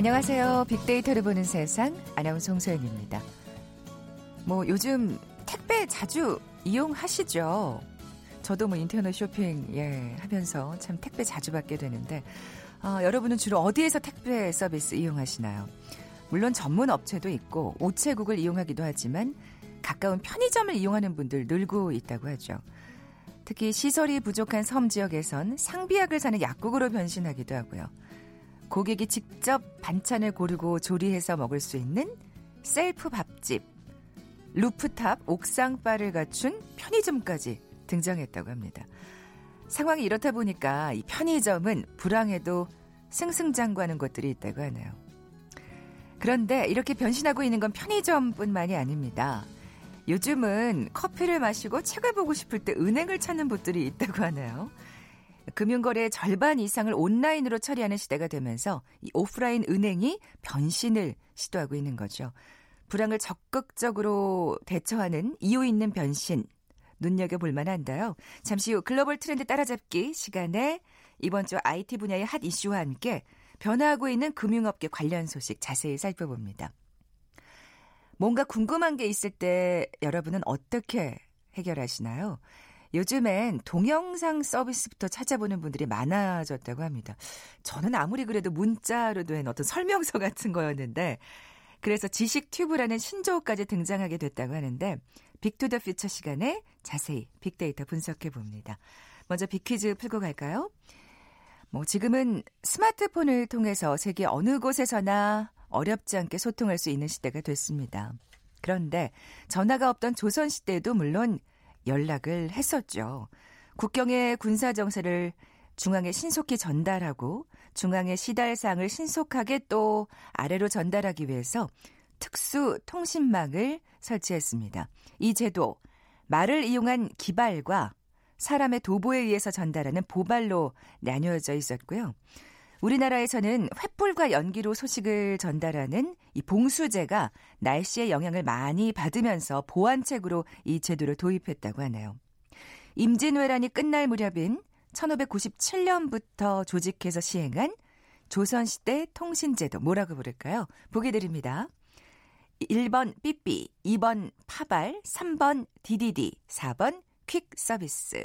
안녕하세요. 빅데이터를 보는 세상 아나운서 홍소연입니다. 뭐 요즘 택배 자주 이용하시죠? 저도 뭐 인터넷 쇼핑 예 하면서 참 택배 자주 받게 되는데 어, 여러분은 주로 어디에서 택배 서비스 이용하시나요? 물론 전문 업체도 있고 우체국을 이용하기도 하지만 가까운 편의점을 이용하는 분들 늘고 있다고 하죠. 특히 시설이 부족한 섬 지역에선 상비약을 사는 약국으로 변신하기도 하고요. 고객이 직접 반찬을 고르고 조리해서 먹을 수 있는 셀프 밥집, 루프탑 옥상 바를 갖춘 편의점까지 등장했다고 합니다. 상황이 이렇다 보니까 이 편의점은 불황에도 승승장구하는 곳들이 있다고 하네요. 그런데 이렇게 변신하고 있는 건 편의점뿐만이 아닙니다. 요즘은 커피를 마시고 책을 보고 싶을 때 은행을 찾는 분들이 있다고 하네요. 금융거래의 절반 이상을 온라인으로 처리하는 시대가 되면서 이 오프라인 은행이 변신을 시도하고 있는 거죠. 불황을 적극적으로 대처하는 이유 있는 변신 눈여겨볼 만한데요. 잠시 후 글로벌 트렌드 따라잡기 시간에 이번 주 IT 분야의 핫 이슈와 함께 변화하고 있는 금융업계 관련 소식 자세히 살펴봅니다. 뭔가 궁금한 게 있을 때 여러분은 어떻게 해결하시나요? 요즘엔 동영상 서비스부터 찾아보는 분들이 많아졌다고 합니다. 저는 아무리 그래도 문자로 된 어떤 설명서 같은 거였는데 그래서 지식 튜브라는 신조어까지 등장하게 됐다고 하는데 빅투더 퓨처 시간에 자세히 빅데이터 분석해 봅니다. 먼저 빅퀴즈 풀고 갈까요? 뭐 지금은 스마트폰을 통해서 세계 어느 곳에서나 어렵지 않게 소통할 수 있는 시대가 됐습니다. 그런데 전화가 없던 조선 시대에도 물론 연락을 했었죠. 국경의 군사 정세를 중앙에 신속히 전달하고 중앙의 시달상을 신속하게 또 아래로 전달하기 위해서 특수 통신망을 설치했습니다. 이 제도 말을 이용한 기발과 사람의 도보에 의해서 전달하는 보발로 나뉘어져 있었고요. 우리나라에서는 횃불과 연기로 소식을 전달하는 이 봉수제가 날씨의 영향을 많이 받으면서 보안책으로 이 제도를 도입했다고 하네요. 임진왜란이 끝날 무렵인 1597년부터 조직해서 시행한 조선시대 통신제도 뭐라고 부를까요? 보기 드립니다. 1번 삐삐, 2번 파발, 3번 디디디, 4번 퀵 서비스.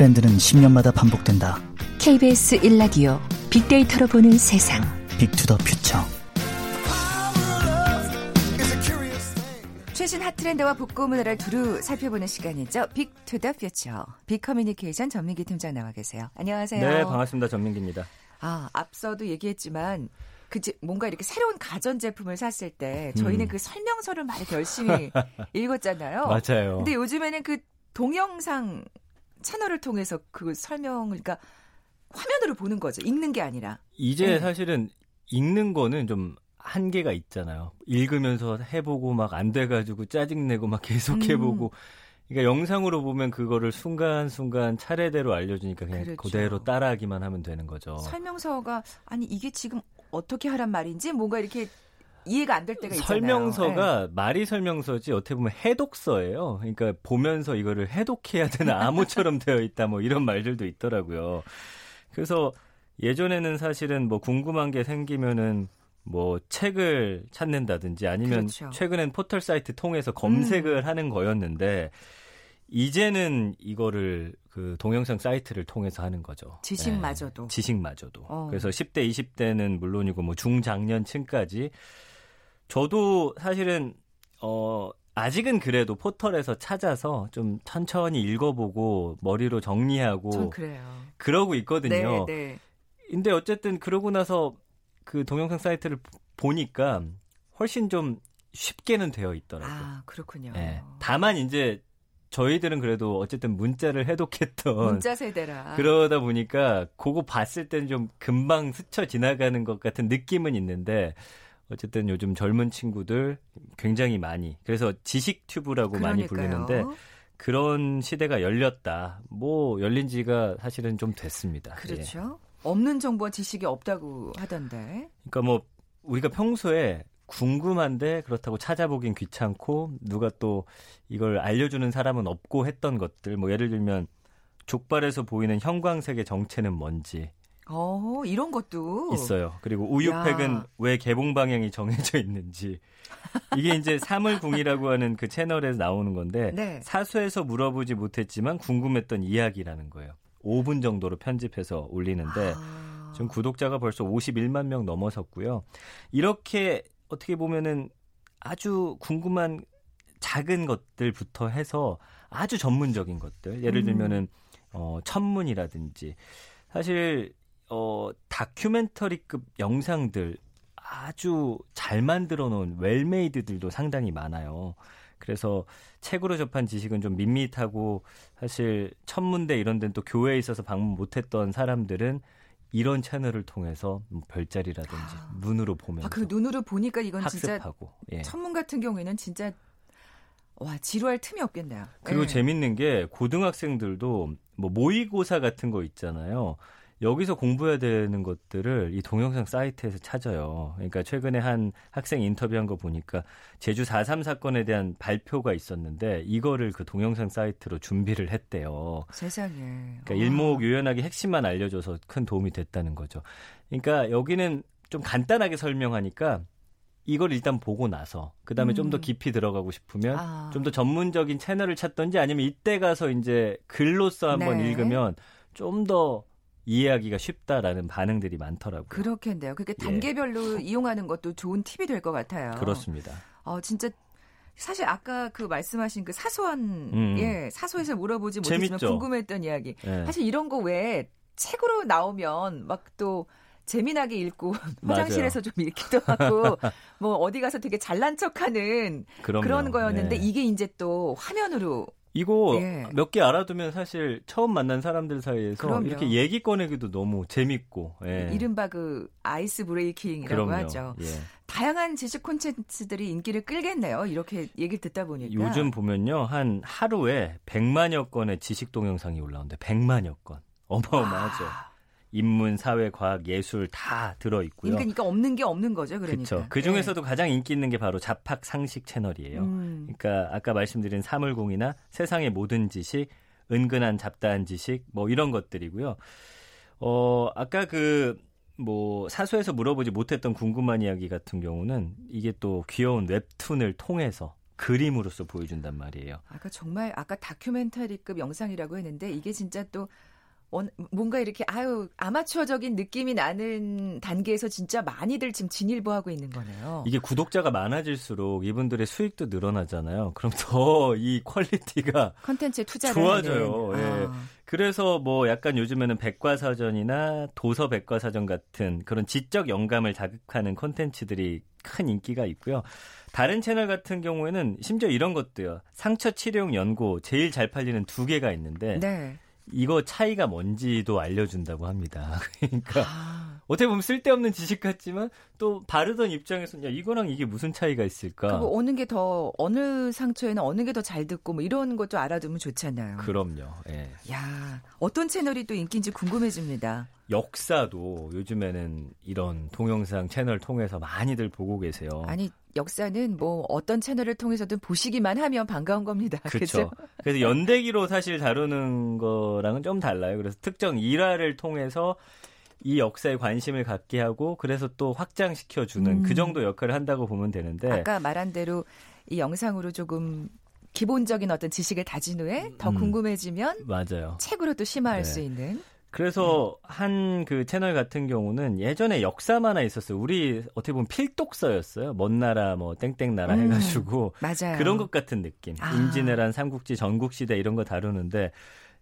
트렌드는 10년마다 반복된다. KBS 1라디오 빅데이터로 보는 세상. Big to the Future. 최신 hot trend와 복고 문화를 두루 살펴보는 시간이죠. Big to the Future. 빅커뮤니케이션 전민기 팀장 나와 계세요. 안녕하세요. 네, 반갑습니다. 전민기입니다. 아, 앞서도 얘기했지만 그 뭔가 이렇게 새로운 가전 제품을 샀을 때 저희는 음. 그 설명서를 많이 열심히 읽었잖아요. 맞아요. 근데 요즘에는 그 동영상 채널을 통해서 그 설명을 그러니까 화면으로 보는 거죠. 읽는 게 아니라. 이제 네. 사실은 읽는 거는 좀 한계가 있잖아요. 읽으면서 해보고 막 안 돼가지고 짜증내고 막 계속 해보고. 음. 그러니까 영상으로 보면 그거를 순간순간 차례대로 알려주니까 그냥 그렇죠. 그대로 따라하기만 하면 되는 거죠. 설명서가 아니 이게 지금 어떻게 하란 말인지 뭔가 이렇게 이해가 안 될 때가 있잖아요. 설명서가 네. 말이 설명서지 어떻게 보면 해독서예요. 그러니까 보면서 이거를 해독해야 되는 암호처럼 되어 있다 뭐 이런 말들도 있더라고요. 그래서 예전에는 사실은 뭐 궁금한 게 생기면은 뭐 책을 찾는다든지 아니면 그렇죠. 최근엔 포털 사이트 통해서 검색을 음. 하는 거였는데 이제는 이거를 그 동영상 사이트를 통해서 하는 거죠. 지식마저도. 네, 지식마저도. 어. 그래서 10대, 20대는 물론이고 뭐 중장년층까지 저도 사실은 어 아직은 그래도 포털에서 찾아서 좀 천천히 읽어보고 머리로 정리하고 그러고 있거든요. 네, 네. 근데 어쨌든 그러고 나서 그 동영상 사이트를 보니까 훨씬 좀 쉽게는 되어 있더라고요. 아, 그렇군요. 네. 다만 이제 저희들은 그래도 어쨌든 문자를 해독했던 문자 세대라 그러다 보니까 그거 봤을 때는 좀 금방 스쳐 지나가는 것 같은 느낌은 있는데 어쨌든 요즘 젊은 친구들 굉장히 많이 그래서 지식 튜브라고 많이 불리는데 그런 시대가 열렸다. 뭐 열린 지가 사실은 좀 됐습니다. 그렇죠. 예. 없는 정보와 지식이 없다고 하던데. 그러니까 뭐 우리가 평소에 궁금한데 그렇다고 찾아보긴 귀찮고 누가 또 이걸 알려주는 사람은 없고 했던 것들 뭐 예를 들면 족발에서 보이는 형광색의 정체는 뭔지 어, 이런 것도 있어요. 그리고 우유팩은 야. 왜 개봉 방향이 정해져 있는지 이게 이제 사물궁이라고 하는 그 채널에서 나오는 건데 네. 사수에서 물어보지 못했지만 궁금했던 이야기라는 거예요. 5분 정도로 편집해서 올리는데 아. 지금 구독자가 벌써 51만 명 넘어섰고요. 이렇게 어떻게 보면은 아주 궁금한 작은 것들부터 해서 아주 전문적인 것들 예를 음. 들면은 어 천문이라든지 사실 어 다큐멘터리급 영상들 아주 잘 만들어 놓은 웰메이드들도 상당히 많아요. 그래서 책으로 접한 지식은 좀 밋밋하고 사실 천문대 이런 데는 또 교회에 있어서 방문 못했던 사람들은 이런 채널을 통해서 뭐 별자리라든지 아. 눈으로 보면서 아, 그 눈으로 보니까 이건 학습하고. 진짜 예. 천문 같은 경우에는 진짜 와 지루할 틈이 없겠네요. 그리고 예. 재밌는 게 고등학생들도 뭐 모의고사 같은 거 있잖아요. 여기서 공부해야 되는 것들을 이 동영상 사이트에서 찾아요. 그러니까 최근에 한 학생 인터뷰한 거 보니까 제주 4.3 사건에 대한 발표가 있었는데 이거를 그 동영상 사이트로 준비를 했대요. 세상에. 그러니까 일목요연하게 핵심만 알려줘서 큰 도움이 됐다는 거죠. 그러니까 여기는 좀 간단하게 설명하니까 이걸 일단 보고 나서 그다음에 음. 좀더 깊이 들어가고 싶으면 아. 좀더 전문적인 채널을 찾던지 아니면 이때 가서 이제 글로써 한번 네. 읽으면 좀더 이해하기가 쉽다라는 반응들이 많더라고요. 그렇겠네요. 그게 예. 단계별로 예. 이용하는 것도 좋은 팁이 될 것 같아요. 그렇습니다. 어, 진짜 사실 아까 그 말씀하신 그 사소한 음. 예 사소해서 물어보지 못했지만 재밌죠? 궁금했던 이야기. 예. 사실 이런 거 왜 책으로 나오면 막또 재미나게 읽고 화장실에서 좀 읽기도 하고 뭐 어디 가서 되게 잘난 척하는 그럼요. 그런 거였는데 네. 이게 이제 또 화면으로 이거 예. 몇개 알아두면 사실 처음 만난 사람들 사이에서 그럼요. 이렇게 얘기 꺼내기도 너무 재밌고 예. 이른바 그 아이스 브레이킹이라고 그럼요. 하죠. 예. 다양한 지식 콘텐츠들이 인기를 끌겠네요. 이렇게 얘기를 듣다 보니까 요즘 보면요 한 하루에 100만여 건의 지식 동영상이 올라오는데 100만여 건 어마어마하죠. 아. 인문, 사회, 과학, 예술 다 들어 있고요. 그러니까 없는 게 없는 거죠, 그러니까. 그 중에서도 네. 가장 인기 있는 게 바로 자팍 상식 채널이에요. 음. 그러니까 아까 말씀드린 사물공이나 세상의 모든 지식, 은근한 잡다한 지식 뭐 이런 것들이고요. 어, 아까 그 뭐 사소해서 물어보지 못했던 궁금한 이야기 같은 경우는 이게 또 귀여운 웹툰을 통해서 그림으로서 보여준단 말이에요. 아까 정말 아까 다큐멘터리급 영상이라고 했는데 이게 진짜 또 뭔가 이렇게 아유 아마추어적인 느낌이 나는 단계에서 진짜 많이들 지금 진일보하고 있는 거네요. 이게 구독자가 많아질수록 이분들의 수익도 늘어나잖아요. 그럼 더 이 quality가 컨텐츠에 투자를 좋아져요. 예. 아. 그래서 뭐 약간 요즘에는 백과사전이나 도서 백과사전 같은 그런 지적 영감을 자극하는 콘텐츠들이 큰 인기가 있고요. 다른 채널 같은 경우에는 심지어 이런 것도요. 상처 치료용 연고 제일 잘 팔리는 두 개가 있는데 네. 이거 차이가 뭔지도 알려준다고 합니다. 그러니까 아. 어떻게 보면 쓸데없는 지식 같지만 또 바르던 입장에서는 야 이거랑 이게 무슨 차이가 있을까? 그리고 어느 게 더 어느 상처에는 어느 게 더 잘 듣고 뭐 이런 것도 알아두면 좋잖아요. 그럼요. 예. 야 어떤 채널이 또 인기인지 궁금해집니다. 역사도 요즘에는 이런 동영상 채널 통해서 많이들 보고 계세요. 아니 역사는 뭐 어떤 채널을 통해서든 보시기만 하면 반가운 겁니다. 그렇죠. 그래서 연대기로 사실 다루는 거랑은 좀 달라요. 그래서 특정 일화를 통해서 이 역사에 관심을 갖게 하고 그래서 또 확장시켜 주는 음. 그 정도 역할을 한다고 보면 되는데 아까 말한 대로 이 영상으로 조금 기본적인 어떤 지식을 다진 후에 더 음. 궁금해지면 맞아요. 책으로 또 심화할 네. 수 있는 그래서 네. 한그 채널 같은 경우는 예전에 역사 만화 있었어요. 우리 어떻게 보면 필독서였어요. 먼 나라 뭐 땡땡 나라 음, 해가지고 맞아요. 그런 것 같은 느낌. 아. 임진왜란, 삼국지, 전국시대 이런 거 다루는데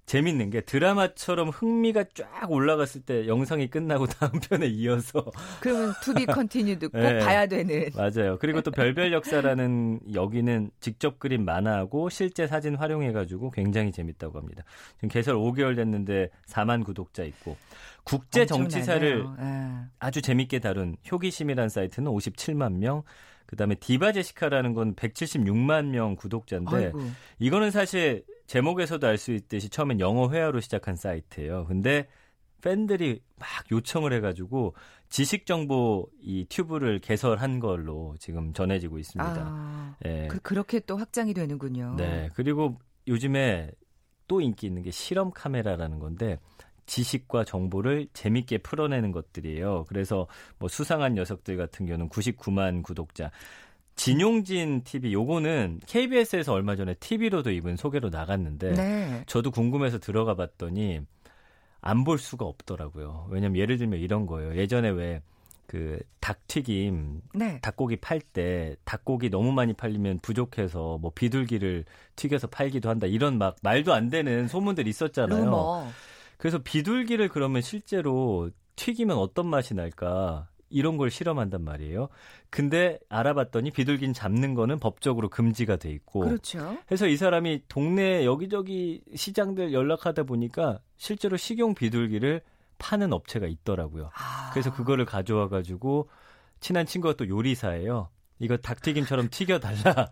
재밌는 게 드라마처럼 흥미가 쫙 올라갔을 때 영상이 끝나고 다음 편에 이어서 그러면 to be continue도 꼭 네. 봐야 되는. 맞아요. 그리고 또 별별 역사라는 여기는 직접 그린 만화하고 실제 사진 활용해 가지고 굉장히 재밌다고 합니다. 지금 개설 5개월 됐는데 4만 구독자 있고 국제 정치사를. 예. 아주 재밌게 다룬 효기심이라는 사이트는 57만 명. 그다음에 디바 제시카라는 건 176만 명 구독자인데 아이고. 이거는 사실 제목에서도 알 수 있듯이 처음엔 영어 회화로 시작한 사이트예요. 근데 팬들이 막 요청을 해가지고 지식 정보 이 튜브를 개설한 걸로 지금 전해지고 있습니다. 아, 예. 그, 그렇게 또 확장이 되는군요. 네. 그리고 요즘에 또 인기 있는 게 실험 카메라라는 건데 지식과 정보를 재밌게 풀어내는 것들이에요. 그래서 뭐 수상한 녀석들 같은 경우는 99만 구독자. 진용진 TV 요거는 KBS에서 얼마 전에 TV로도 이분 소개로 나갔는데 네. 저도 궁금해서 들어가 봤더니 안 볼 수가 없더라고요. 왜냐면 예를 들면 이런 거예요. 예전에 왜 그 닭튀김 네. 닭고기 팔 때 닭고기 너무 많이 팔리면 부족해서 뭐 비둘기를 튀겨서 팔기도 한다 이런 막 말도 안 되는 소문들이 있었잖아요. 루머. 그래서 비둘기를 그러면 실제로 튀기면 어떤 맛이 날까 이런 걸 실험한단 말이에요. 근데 알아봤더니 비둘기는 잡는 거는 법적으로 금지가 돼 있고 그렇죠. 해서 이 사람이 동네 여기저기 시장들 연락하다 보니까 실제로 식용 비둘기를 파는 업체가 있더라고요. 아, 그래서 그거를 가져와 가지고 친한 친구가 또 요리사예요. 이거 닭튀김처럼 튀겨 달라.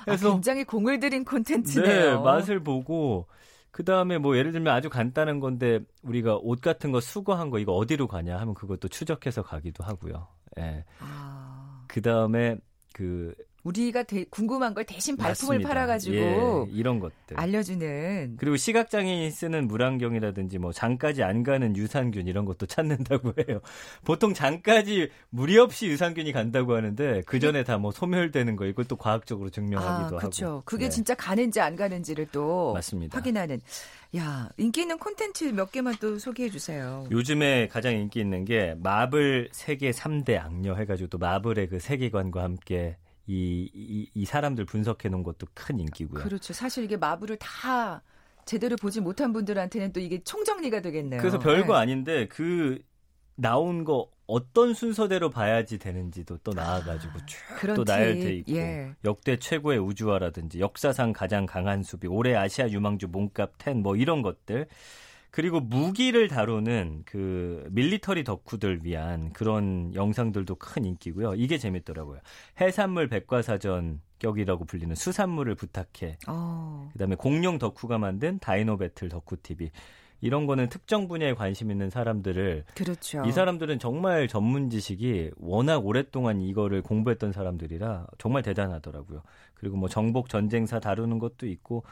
아, 그래서 굉장히 공을 들인 네 콘텐츠네요. 맛을 보고 그 다음에 뭐 예를 들면 아주 간단한 건데 우리가 옷 같은 거 수거한 거 이거 어디로 가냐 하면 그것도 추적해서 가기도 하고요. 예. 아, 그 다음에 그 우리가 대- 궁금한 걸 대신 발품을 맞습니다. 팔아가지고 예, 이런 것들. 알려주는. 그리고 시각장애인이 쓰는 물안경이라든지 뭐 장까지 안 가는 유산균 이런 것도 찾는다고 해요. 보통 장까지 무리 없이 유산균이 간다고 하는데 그 전에 다 뭐 소멸되는 거 이걸 또 과학적으로 아, 증명하기도 그렇죠. 하고. 그게 네, 진짜 가는지 안 가는지를 또 맞습니다. 확인하는. 야, 인기 있는 콘텐츠 몇 개만 또 소개해 주세요. 요즘에 가장 인기 있는 게 마블 세계 3대 악녀 해가지고 또 마블의 그 세계관과 함께 이, 이, 이 사람들 분석해 놓은 것도 큰 인기고요. 그렇죠. 사실 이게 마블을 다 제대로 보지 못한 분들한테는 또 이게 총정리가 되겠네요. 그래서 별거 네. 아닌데 그 나온 거 어떤 순서대로 봐야지 되는지도 또 나와가지고 쭉 그런 또 팁, 나열돼 있고 예. 역대 최고의 우주화라든지 역사상 가장 강한 수비 올해 아시아 유망주 몸값 10 뭐 이런 것들 그리고 무기를 다루는 그 밀리터리 덕후들 위한 그런 영상들도 큰 인기고요. 이게 재밌더라고요. 해산물 백과사전 격이라고 불리는 수산물을 부탁해. 어, 그다음에 공룡 덕후가 만든 다이노 배틀 덕후 TV. 이런 거는 특정 분야에 관심 있는 사람들을 그렇죠. 이 사람들은 정말 전문 지식이 워낙 오랫동안 이거를 공부했던 사람들이라 정말 대단하더라고요. 그리고 뭐 정복 전쟁사 다루는 것도 있고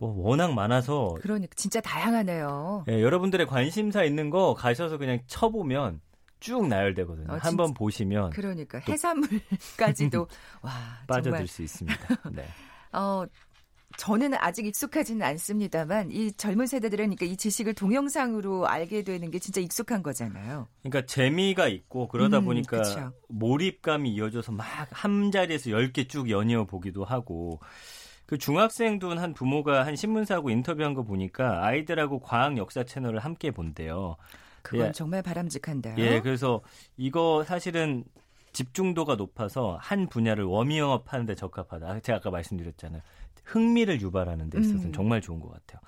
뭐 워낙 많아서 그러니까 진짜 다양하네요. 예, 여러분들의 관심사 있는 거 가셔서 그냥 쳐보면 쭉 나열되거든요. 어, 한번. 보시면 그러니까 해산물까지도 와 빠져들 정말 수 있습니다. 네. 어 저는 아직 익숙하지는 않습니다만 이 젊은 세대들은 그러니까 이 지식을 동영상으로 알게 되는 게 진짜 익숙한 거잖아요. 그러니까 재미가 있고 그러다 음, 보니까 그쵸. 몰입감이 이어져서 막 한 자리에서 10개 쭉 연이어 보기도 하고 그 중학생 둔 한 부모가 한 신문사하고 인터뷰한 거 보니까 아이들하고 과학 역사 채널을 함께 본대요. 그건 예. 정말 바람직한데요. 예, 그래서 이거 사실은 집중도가 높아서 한 분야를 워밍업 하는데 적합하다. 제가 아까 말씀드렸잖아요. 흥미를 유발하는 데 있어서는 음. 정말 좋은 것 같아요.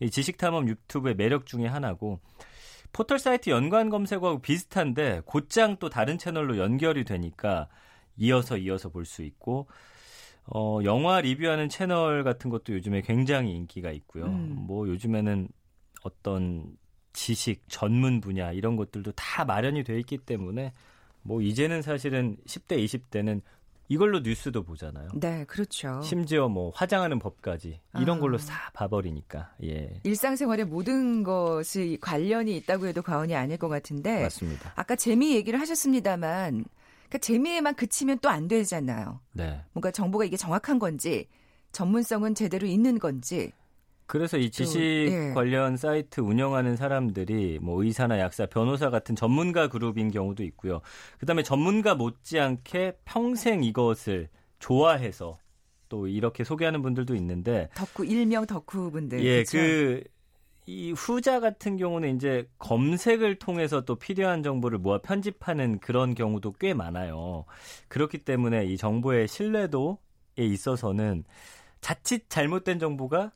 이 지식탐험 유튜브의 매력 중에 하나고 포털 사이트 연관 검색어하고 비슷한데 곧장 또 다른 채널로 연결이 되니까 이어서 이어서 볼 수 있고 어, 영화 리뷰하는 채널 같은 것도 요즘에 굉장히 인기가 있고요. 음. 뭐 요즘에는 어떤 지식, 전문 분야 이런 것들도 다 마련이 돼 있기 때문에 뭐 이제는 사실은 10대, 20대는 이걸로 뉴스도 보잖아요. 네, 그렇죠. 심지어 뭐 화장하는 법까지 이런 아. 걸로 싹 봐버리니까 예 일상생활의 모든 것이 관련이 있다고 해도 과언이 아닐 것 같은데 맞습니다. 아까 재미 얘기를 하셨습니다만 그러니까 재미에만 그치면 또 안 되잖아요. 네. 뭔가 정보가 이게 정확한 건지 전문성은 제대로 있는 건지 그래서 이 지식 예. 관련 사이트 운영하는 사람들이 뭐 의사나 약사, 변호사 같은 전문가 그룹인 경우도 있고요. 그다음에 전문가 못지않게 평생 이것을 좋아해서 또 이렇게 소개하는 분들도 있는데 덕후 일명 덕후 분들 예, 그쵸? 그 이 후자 같은 경우는 이제 검색을 통해서 또 필요한 정보를 모아 편집하는 그런 경우도 꽤 많아요. 그렇기 때문에 이 정보의 신뢰도에 있어서는 자칫 잘못된 정보가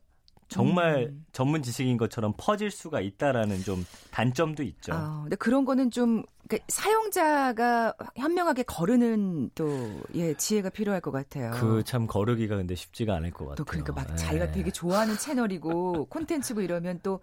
정말 음. 전문 지식인 것처럼 퍼질 수가 있다라는 좀 단점도 있죠. 아, 근데 그런 거는 좀 그러니까 사용자가 현명하게 거르는 또 예, 지혜가 필요할 것 같아요. 그 참 거르기가 근데 쉽지가 않을 것 같아요. 또 그러니까 막 예. 자기가 되게 좋아하는 채널이고 콘텐츠고 이러면 또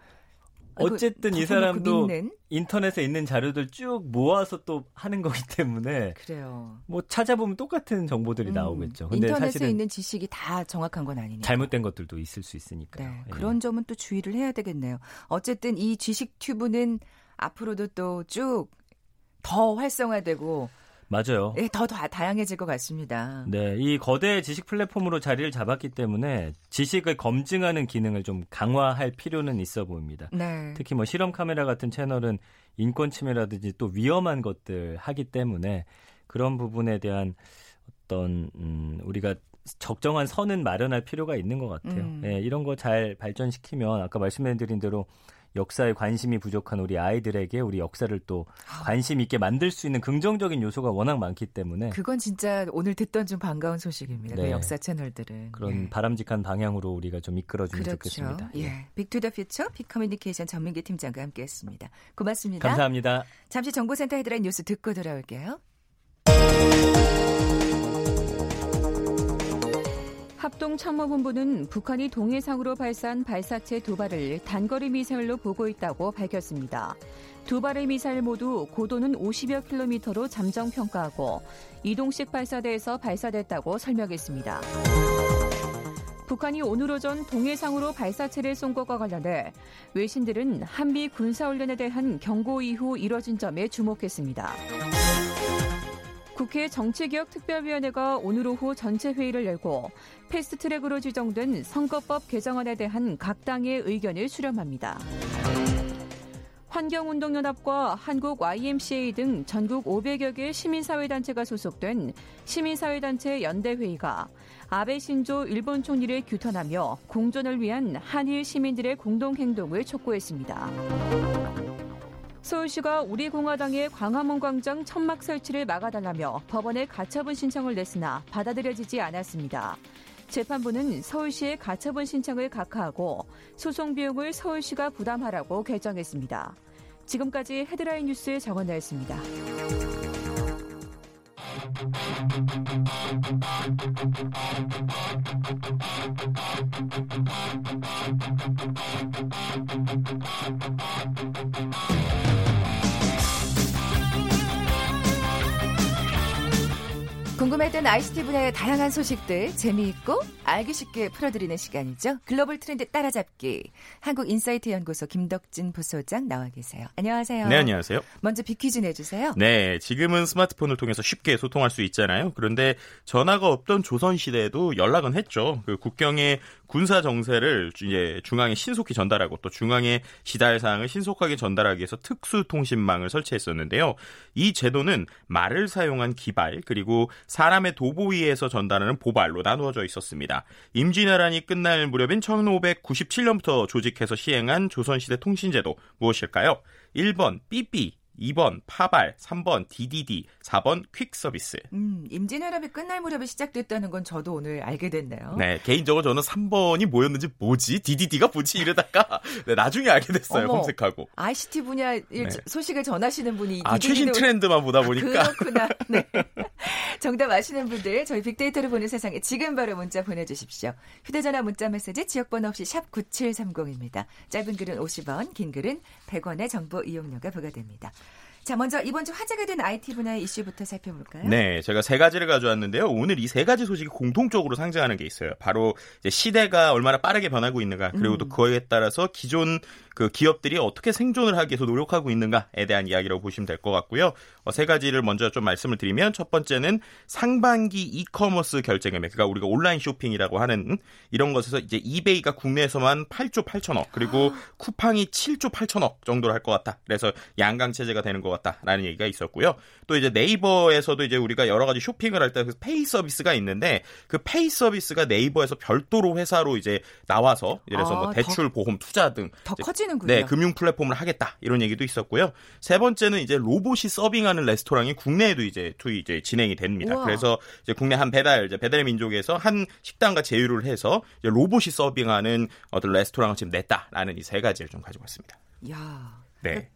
어쨌든 이 사람도 인터넷에 있는 자료들 쭉 모아서 또 하는 거기 때문에 그래요. 뭐 찾아보면 똑같은 정보들이 음, 나오겠죠. 근데 인터넷에 있는 지식이 다 정확한 건 아니니까. 잘못된 것들도 있을 수 있으니까. 네, 예. 그런 점은 또 주의를 해야 되겠네요. 어쨌든 이 지식 튜브는 앞으로도 또 쭉 더 활성화되고 맞아요. 네, 더, 더 다양해질 것 같습니다. 네, 이 거대 지식 플랫폼으로 자리를 잡았기 때문에 지식을 검증하는 기능을 좀 강화할 필요는 있어 보입니다. 네. 특히 뭐 실험 카메라 같은 채널은 인권 침해라든지 또 위험한 것들 하기 때문에 그런 부분에 대한 어떤 음, 우리가 적정한 선은 마련할 필요가 있는 것 같아요. 음. 네, 이런 거 잘 발전시키면 아까 말씀드린 대로 역사에 관심이 부족한 우리 아이들에게 우리 역사를 또 아. 관심 있게 만들 수 있는 긍정적인 요소가 워낙 많기 때문에 그건 진짜 오늘 듣던 좀 반가운 소식입니다. 그 네. 그 역사 채널들은 그런 네. 바람직한 방향으로 우리가 좀 이끌어주면 그렇죠. 좋겠습니다. 예, Big to the Future Big Communication 전민기 팀장과 함께했습니다. 고맙습니다. 감사합니다. 잠시 정보센터 헤드라인 뉴스 듣고 돌아올게요. 합동참모본부는 북한이 동해상으로 발사한 발사체 두 발을 단거리 미사일로 보고 있다고 밝혔습니다. 두 발의 미사일 모두 고도는 50여 킬로미터로 잠정 평가하고 이동식 발사대에서 발사됐다고 설명했습니다. 북한이 오늘 오전 동해상으로 발사체를 쏜 것과 관련해 외신들은 한미 군사훈련에 대한 경고 이후 이뤄진 점에 주목했습니다. 국회 정치개혁특별위원회가 오늘 오후 전체 회의를 열고 패스트트랙으로 지정된 선거법 개정안에 대한 각 당의 의견을 수렴합니다. 환경운동연합과 한국 YMCA 등 전국 500여 개 시민사회단체가 소속된 시민사회단체 연대회의가 아베 신조 일본 총리를 규탄하며 공존을 위한 한일 시민들의 공동행동을 촉구했습니다. 서울시가 우리공화당의 광화문 광장 천막 설치를 막아달라며 법원에 가처분 신청을 냈으나 받아들여지지 않았습니다. 재판부는 서울시의 가처분 신청을 각하하고 소송 비용을 서울시가 부담하라고 결정했습니다. 지금까지 헤드라인 뉴스 정원나였습니다. 궁금했던 ICT 분야의 다양한 소식들 재미있고 알기 쉽게 풀어드리는 시간이죠. 글로벌 트렌드 따라잡기. 한국인사이트 연구소 김덕진 부소장 나와 계세요. 안녕하세요. 네, 안녕하세요. 먼저 비퀴즈 내주세요. 네, 지금은 스마트폰을 통해서 쉽게 소통할 수 있잖아요. 그런데 전화가 없던 조선시대에도 연락은 했죠. 그 국경에 군사 정세를 이제 중앙에 신속히 전달하고 또 중앙에 시달 사항을 신속하게 전달하기 위해서 특수 통신망을 설치했었는데요. 이 제도는 말을 사용한 기발 그리고 사람의 도보 위에서 전달하는 보발로 나누어져 있었습니다. 임진왜란이 끝날 무렵인 1597년부터 조직해서 시행한 조선시대 통신제도 무엇일까요? 1번 삐삐, 2번 파발, 3번 DDD, 4번 퀵 서비스. 음, 임진왜란이 끝날 무렵에 시작됐다는 건 저도 오늘 알게 됐네요. 네, 개인적으로 저는 3번이 뭐였는지 뭐지? DDD가 뭐지? 이러다가 네, 나중에 알게 됐어요. 어머, 검색하고. ICT 분야 네. 소식을 전하시는 분이 아, 최신 트렌드만 보다 보니까. 아, 그렇구나. 네. 정답 아시는 분들 저희 빅데이터를 보는 세상에 지금 바로 문자 보내 주십시오. 휴대 전화 문자 메시지 지역 번호 없이 샵 9730입니다. 짧은 글은 50원, 긴 글은 100원의 정보 이용료가 부과됩니다. 자, 먼저 이번 주 화제가 된 IT 분야의 이슈부터 살펴볼까요? 네, 제가 세 가지를 가져왔는데요. 오늘 이 세 가지 소식이 공통적으로 상징하는 게 있어요. 바로 시대가 얼마나 빠르게 변하고 있는가, 그리고 음. 또 그거에 따라서 기존 그 기업들이 어떻게 생존을 하기 위해서 노력하고 있는가에 대한 이야기라고 보시면 될 것 같고요. 어, 세 가지를 먼저 좀 말씀을 드리면 첫 번째는 상반기 이커머스 결제 금액, 그러니까 우리가 온라인 쇼핑이라고 하는 이런 것에서 이제 이베이가 국내에서만 8조 8천억, 그리고 쿠팡이 7조 8천억 정도로 할것 같다. 그래서 양강 체제가 되는 것 같다라는 얘기가 있었고요. 또 이제 네이버에서도 이제 우리가 여러 가지 쇼핑을 할 때 페이 서비스가 있는데 그 페이 서비스가 네이버에서 별도로 회사로 이제 나와서 예를 들어서 아, 뭐 대출, 보험, 투자 등 더 커지는군요. 네, 금융 플랫폼을 하겠다 이런 얘기도 있었고요. 세 번째는 이제 로봇이 서빙하는 레스토랑이 국내에도 이제 투 이제 진행이 됩니다. 우와. 그래서 이제 국내 한 배달 이제 배달의 민족에서 한 식당과 제휴를 해서 로봇이 서빙하는 어떤 레스토랑을 지금 냈다라는 이 세 가지를 좀 가지고 왔습니다. 야. 네.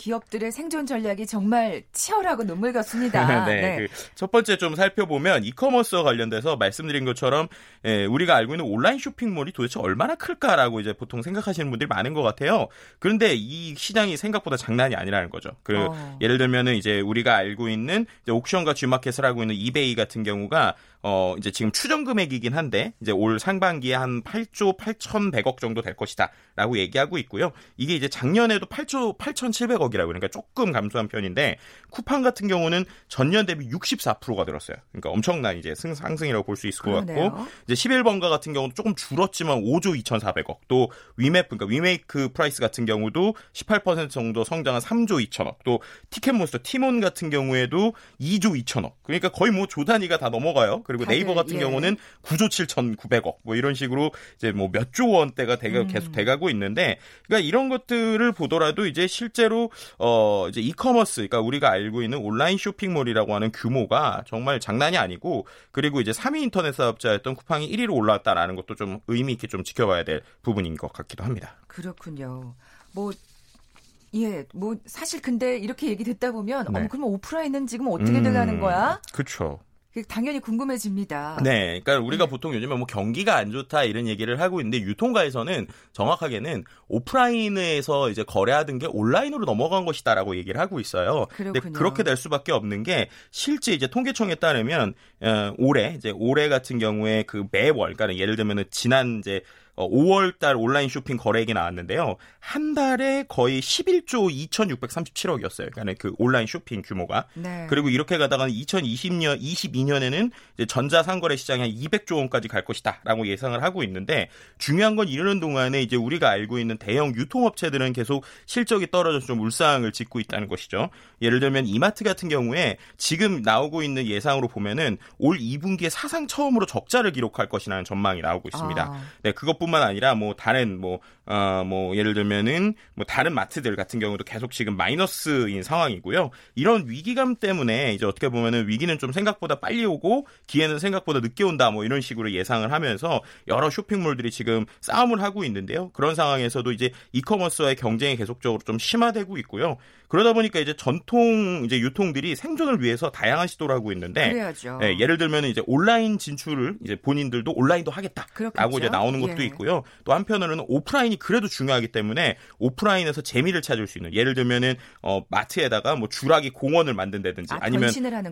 기업들의 생존 전략이 정말 치열하고 눈물겹습니다. 네. 그 첫 번째 좀 살펴보면 e-commerce와 관련돼서 말씀드린 것처럼 예, 우리가 알고 있는 온라인 쇼핑몰이 도대체 얼마나 클까라고 이제 보통 생각하시는 분들이 많은 것 같아요. 그런데 이 시장이 생각보다 장난이 아니라는 거죠. 그 어. 예를 들면은 이제 우리가 알고 있는 옥션과 G마켓을 하고 있는 이베이 같은 경우가 어 이제 지금 추정 금액이긴 한데 이제 올 상반기에 한 8조 8,100억 정도 될 것이다 라고 얘기하고 있고요. 이게 이제 작년에도 8조 8,700억 이라고 그러니까 조금 감소한 편인데 쿠팡 같은 경우는 전년 대비 64%가 늘었어요. 그러니까 엄청난 이제 승 상승이라고 볼 수 있을 것 그러네요. 같고 이제 11번가 같은 경우도 조금 줄었지만 5조 2,400억. 또 위메프 그러니까 We Make Price 같은 경우도 18% 정도 성장한 3조 2천억. 또 티켓몬스터 티몬 같은 경우에도 2조 2천억. 그러니까 거의 뭐 조 단위가 다 넘어가요. 그리고 다들, 네이버 같은 예. 경우는 9조 7,900억. 뭐 이런 식으로 이제 뭐 몇 조 원대가 대가 음. 계속 돼가고 있는데 그러니까 이런 것들을 보더라도 이제 실제로 어 이제 이커머스 그러니까 우리가 알고 있는 온라인 쇼핑몰이라고 하는 규모가 정말 장난이 아니고 그리고 이제 3위 인터넷 사업자였던 쿠팡이 1위로 올라왔다라는 것도 좀 의미 있게 좀 지켜봐야 될 부분인 것 같기도 합니다. 그렇군요. 뭐 예, 뭐 사실 근데 이렇게 얘기 듣다 보면 네. 어 그러면 오프라인은 지금 어떻게 돼가는 거야? 그렇죠. 당연히 궁금해집니다. 네, 그러니까 우리가 네. 보통 요즘에 뭐 경기가 안 좋다 이런 얘기를 하고 있는데 유통가에서는 정확하게는 오프라인에서 이제 거래하던 게 온라인으로 넘어간 것이다라고 얘기를 하고 있어요. 그렇군요. 그렇게 될 수밖에 없는 게 실제 이제 통계청에 따르면 어, 올해 이제 올해 같은 경우에 그 매월 그러니까 예를 들면은 지난 이제 어, 5월 달 온라인 쇼핑 거래액이 나왔는데요. 한 달에 거의 11조 2,637억이었어요. 그러니까 그 온라인 쇼핑 규모가. 네. 그리고 이렇게 가다가는 2020년, 22년에는 이제 전자상거래 시장이 한 200조 원까지 갈 것이다라고 예상을 하고 있는데 중요한 건 이러는 동안에 이제 우리가 알고 있는 대형 유통업체들은 계속 실적이 떨어져서 좀 울상을 짓고 있다는 것이죠. 예를 들면 이마트 같은 경우에 지금 나오고 있는 예상으로 보면은 올 2분기에 사상 처음으로 적자를 기록할 것이라는 전망이 나오고 있습니다. 아. 네, 그것뿐 만 아니라 뭐 다른 뭐, 어, 뭐 예를 들면은 뭐 다른 마트들 같은 경우도 계속 지금 마이너스인 상황이고요. 이런 위기감 때문에 이제 어떻게 보면은 위기는 좀 생각보다 빨리 오고 기회는 생각보다 늦게 온다 뭐 이런 식으로 예상을 하면서 여러 쇼핑몰들이 지금 싸움을 하고 있는데요. 그런 상황에서도 이제 이커머스와의 경쟁이 계속적으로 좀 심화되고 있고요. 그러다 보니까 이제 전통 이제 유통들이 생존을 위해서 다양한 시도를 하고 있는데 그래야죠. 예, 예를 들면 이제 온라인 진출을 이제 본인들도 온라인도 하겠다라고 그렇겠죠. 이제 나오는 것도 예. 있고요. 또 한편으로는 오프라인이 그래도 중요하기 때문에 오프라인에서 재미를 찾을 수 있는 예를 들면은 어 마트에다가 뭐 주라기 공원을 만든다든지 아,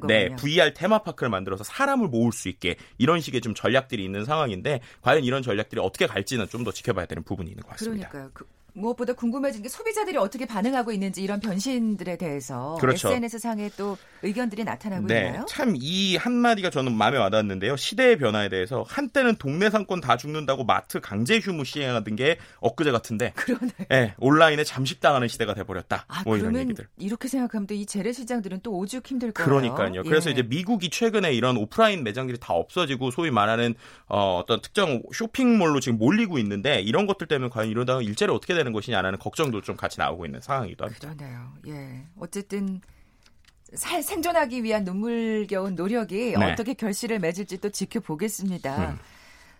거군요. 네, VR 테마파크를 만들어서 사람을 모을 수 있게 이런 식의 좀 전략들이 있는 상황인데 과연 이런 전략들이 어떻게 갈지는 좀 더 지켜봐야 되는 부분이 있는 것 같습니다. 그러니까요. 그, 무엇보다 궁금해진 게 소비자들이 어떻게 반응하고 있는지 이런 변신들에 대해서 그렇죠. SNS 상에 또 의견들이 나타나고 네, 있나요? 참 이 한마디가 저는 마음에 와닿는데요. 시대의 변화에 대해서 한때는 동네 상권 다 죽는다고 마트 강제 휴무 시행하던 게 엊그제 같은데 그러네. 예, 온라인에 잠식당하는 시대가 돼버렸다. 아, 뭐 이런 얘기들. 이렇게 생각하면 또 이 재래시장들은 또 오죽 힘들 거예요. 그러니까요. 그래서 예. 이제 미국이 최근에 이런 오프라인 매장들이 다 없어지고 소위 말하는 어, 어떤 특정 쇼핑몰로 지금 몰리고 있는데 이런 것들 때문에 과연 이러다가 일자리 어떻게 되는 것이냐라는 걱정도 좀 같이 나오고 있는 상황이기도 합니다. 그러네요. 예. 어쨌든 살 생존하기 위한 눈물겨운 노력이 네. 어떻게 결실을 맺을지 또 지켜보겠습니다. 음.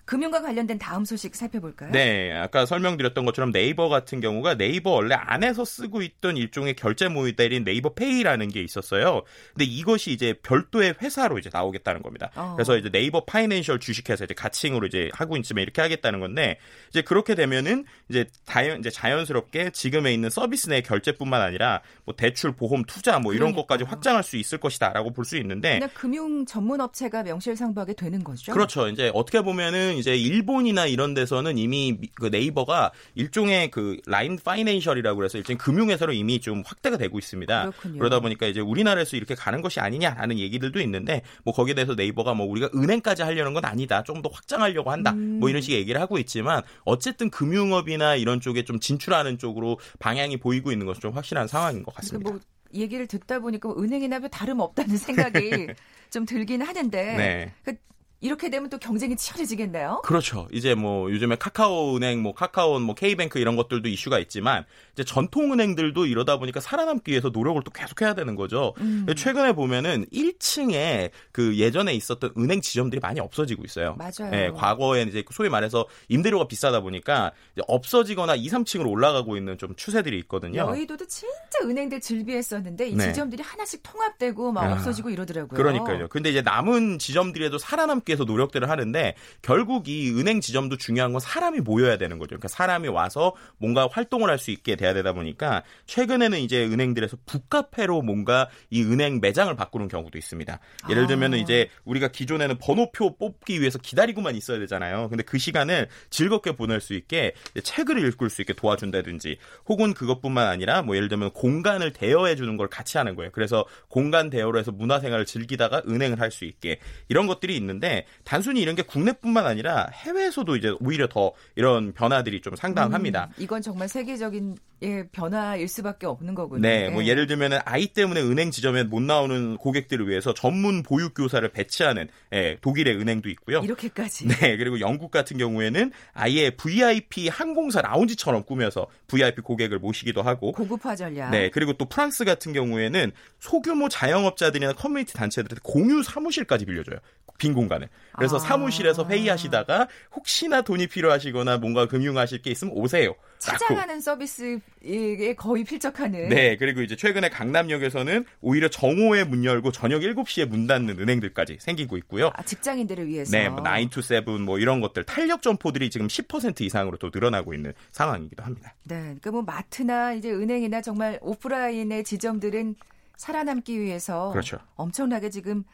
금융과 관련된 다음 소식 살펴볼까요? 네, 아까 설명드렸던 것처럼 네이버 같은 경우가 네이버 원래 안에서 쓰고 있던 일종의 결제 모델인 네이버 페이라는 게 있었어요. 근데 이것이 이제 별도의 회사로 이제 나오겠다는 겁니다. 어. 그래서 이제 네이버 파이낸셜 주식회사 이제 가칭으로 이제 하고 있으면 이렇게 하겠다는 건데 이제 그렇게 되면은 이제 다연 이제 자연스럽게 지금에 있는 서비스 내 결제뿐만 아니라 뭐 대출, 보험, 투자 뭐 이런 그러니까요. 것까지 확장할 수 있을 것이다라고 볼 수 있는데 그냥 금융 전문 업체가 명실상부하게 되는 거죠. 그렇죠. 이제 어떻게 보면은 이제 일본이나 이런 데서는 이미 미- 그 네이버가 일종의 그 라인 파이낸셜이라고 해서 일종의 금융회사로 이미 좀 확대가 되고 있습니다. 그렇군요. 그러다 보니까 이제 우리나라에서 이렇게 가는 것이 아니냐라는 얘기들도 있는데 뭐 거기에 대해서 네이버가 뭐 우리가 은행까지 하려는 건 아니다. 좀 더 확장하려고 한다. 음. 뭐 이런 식의 얘기를 하고 있지만 어쨌든 금융업이나 이런 쪽에 좀 진출하는 쪽으로 방향이 보이고 있는 것은 좀 확실한 상황인 것 같습니다. 뭐 얘기를 듣다 보니까 뭐 은행이나 별 다름 없다는 생각이 좀 들긴 하는데 네. 그 이렇게 되면 또 경쟁이 치열해지겠네요. 그렇죠. 이제 뭐 요즘에 카카오은행, 뭐 카카오, 뭐 K뱅크 이런 것들도 이슈가 있지만 이제 전통 은행들도 이러다 보니까 살아남기 위해서 노력을 또 계속해야 되는 거죠. 음. 최근에 보면은 1층에 그 예전에 있었던 은행 지점들이 많이 없어지고 있어요. 맞아요. 예, 과거에 이제 소위 말해서 임대료가 비싸다 보니까 없어지거나 2, 3층으로 올라가고 있는 좀 추세들이 있거든요. 여의도도 진짜 은행들 즐비했었는데 이 네. 지점들이 하나씩 통합되고 막 아, 없어지고 이러더라고요. 그러니까요. 근데 이제 남은 지점들에도 살아남 기 위해서 노력들을 하는데 결국 이 은행 지점도 중요한 건 사람이 모여야 되는 거죠. 그러니까 사람이 와서 뭔가 활동을 할 수 있게 돼야 되다 보니까 최근에는 이제 은행들에서 북카페로 뭔가 이 은행 매장을 바꾸는 경우도 있습니다. 예를 아. 들면 은 이제 우리가 기존에는 번호표 뽑기 위해서 기다리고만 있어야 되잖아요. 근데 그 시간을 즐겁게 보낼 수 있게 책을 읽을 수 있게 도와준다든지 혹은 그것뿐만 아니라 뭐 예를 들면 공간을 대여해 주는 걸 같이 하는 거예요. 그래서 공간 대여로 해서 문화생활을 즐기다가 은행을 할 수 있게 이런 것들이 있는데 단순히 이런 게 국내뿐만 아니라 해외에서도 이제 오히려 더 이런 변화들이 좀 상당합니다. 음, 이건 정말 세계적인 예, 변화일 수밖에 없는 거군요. 네, 뭐 예. 예를 들면은 아이 때문에 은행 지점에 못 나오는 고객들을 위해서 전문 보육 교사를 배치하는 예, 독일의 은행도 있고요. 이렇게까지. 네, 그리고 영국 같은 경우에는 아예 VIP 항공사 라운지처럼 꾸며서 VIP 고객을 모시기도 하고 고급화 전략. 네, 그리고 또 프랑스 같은 경우에는 소규모 자영업자들이나 커뮤니티 단체들한테 공유 사무실까지 빌려줘요. 빈 공간을. 그래서 아. 사무실에서 회의하시다가 혹시나 돈이 필요하시거나 뭔가 금융하실 게 있으면 오세요. 찾아가는 서비스에 거의 필적하는. 네, 그리고 이제 최근에 강남역에서는 오히려 정오에 문 열고 저녁 7시에 문 닫는 은행들까지 생기고 있고요. 아, 직장인들을 위해서. 네, 뭐 9 to 7, 뭐 이런 것들 탄력 점포들이 지금 10% 이상으로 또 늘어나고 있는 상황이기도 합니다. 네, 그러니까 뭐 마트나 이제 은행이나 정말 오프라인의 지점들은 살아남기 위해서 그렇죠. 엄청나게 지금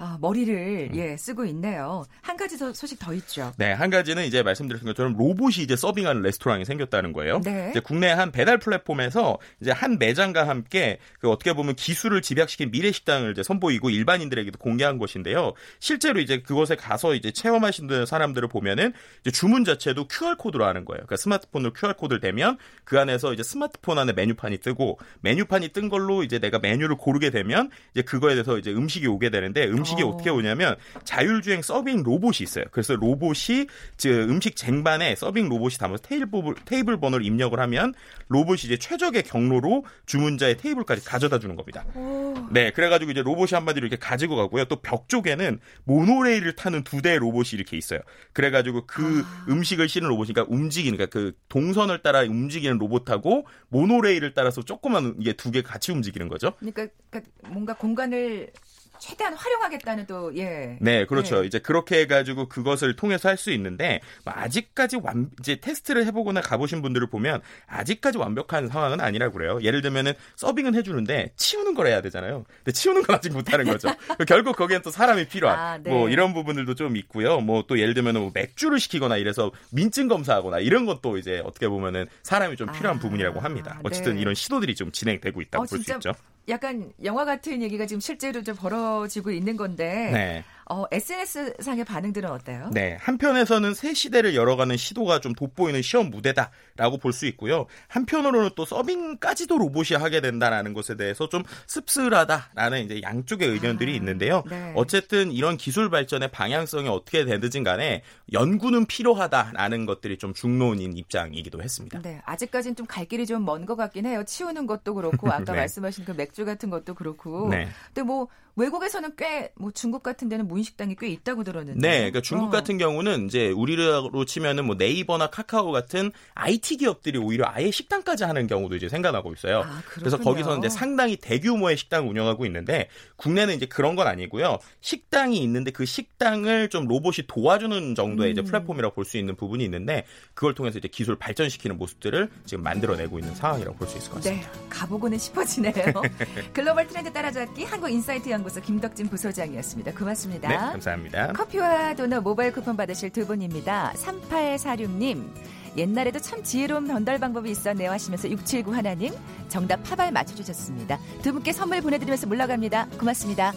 아, 머리를 예 쓰고 있네요. 한 가지 더 소식 더 있죠. 네, 한 가지는 이제 말씀드린 것처럼 로봇이 이제 서빙하는 레스토랑이 생겼다는 거예요. 네. 이제 국내 한 배달 플랫폼에서 이제 한 매장과 함께 그 어떻게 보면 기술을 집약시킨 미래 식당을 이제 선보이고 일반인들에게도 공개한 것인데요. 실제로 이제 그곳에 가서 이제 체험하시는 사람들을 보면은 이제 주문 자체도 QR 코드로 하는 거예요. 그러니까 스마트폰으로 QR 코드를 대면 그 안에서 이제 스마트폰 안에 메뉴판이 뜨고 메뉴판이 뜬 걸로 이제 내가 메뉴를 고르게 되면 이제 그거에 대해서 이제 음식이 오게 되는데 음식 이 어. 어떻게 오냐면 자율주행 서빙 로봇이 있어요. 그래서 로봇이 즉 음식 쟁반에 서빙 로봇이 담아서 테이블 테이블 번호를 입력을 하면 로봇이 이제 최적의 경로로 주문자의 테이블까지 가져다 주는 겁니다. 오, 네, 그래가지고 이제 로봇이 한마디로 이렇게 가지고 가고요. 또 벽 쪽에는 모노레일을 타는 두 대의 로봇이 이렇게 있어요. 그래가지고 그 아. 음식을 실은 로봇이 그러니까 움직이는, 그러니까 그 동선을 따라 움직이는 로봇하고 모노레일을 따라서 조그만 이게 두 개 같이 움직이는 거죠. 그러니까, 그러니까 뭔가 공간을 최대한 활용하겠다는 또 예. 네, 그렇죠. 네. 이제 그렇게 해가지고 그것을 통해서 할 수 있는데 뭐 아직까지 완 이제 테스트를 해보거나 가보신 분들을 보면 아직까지 완벽한 상황은 아니라 그래요. 예를 들면은 서빙은 해주는데 치우는 걸 해야 되잖아요. 근데 치우는 건 아직 못하는 거죠. 결국 거기엔 또 사람이 필요한 아, 네. 뭐 이런 부분들도 좀 있고요. 뭐 또 예를 들면은 뭐 맥주를 시키거나 이래서 민증 검사하거나 이런 것도 이제 어떻게 보면은 사람이 좀 필요한 아, 부분이라고 합니다. 어쨌든 네. 이런 시도들이 좀 진행되고 있다고 어, 볼수 진짜 있죠. 약간 영화 같은 얘기가 지금 실제로 좀 벌어지고 있는 건데 네. 어, SNS 상의 반응들은 어때요? 네, 한편에서는 새 시대를 열어가는 시도가 좀 돋보이는 시험 무대다라고 볼 수 있고요. 한편으로는 또 서빙까지도 로봇이 하게 된다라는 것에 대해서 좀 씁쓸하다라는 이제 양쪽의 의견들이 아, 있는데요. 네. 어쨌든 이런 기술 발전의 방향성이 어떻게 되든지 간에 연구는 필요하다라는 것들이 좀 중론인 입장이기도 했습니다. 네, 아직까지는 좀 갈 길이 좀 먼 것 같긴 해요. 치우는 것도 그렇고 아까 네. 말씀하신 그 맥주 같은 것도 그렇고. 네. 근데 뭐 외국에서는 꽤 뭐 중국 같은 데는 무인식당이 꽤 있다고 들었는데. 네, 그러니까 중국 어. 같은 경우는 이제 우리로 치면은 뭐 네이버나 카카오 같은 IT 기업들이 오히려 아예 식당까지 하는 경우도 이제 생겨나고 있어요. 아, 그래서 그렇군요. 거기서 이제 상당히 대규모의 식당을 운영하고 있는데 국내는 이제 그런 건 아니고요. 식당이 있는데 그 식당을 좀 로봇이 도와주는 정도의 이제 음. 플랫폼이라고 볼 수 있는 부분이 있는데 그걸 통해서 이제 기술 발전시키는 모습들을 지금 만들어내고 있는 상황이라고 볼 수 있을 것 같습니다. 네, 가보고는 싶어지네요. 글로벌 트렌드 따라잡기 한국 인사이트 연구소 김덕진 부소장이었습니다. 고맙습니다. 네, 감사합니다. 커피와 도넛 모바일 쿠폰 받으실 두 분입니다. 3846님. 옛날에도 참 지혜로운 전달 방법이 있었네요 하시면서 679 하나님 정답 파발 맞춰주셨습니다. 두 분께 선물 보내드리면서 물러갑니다. 고맙습니다.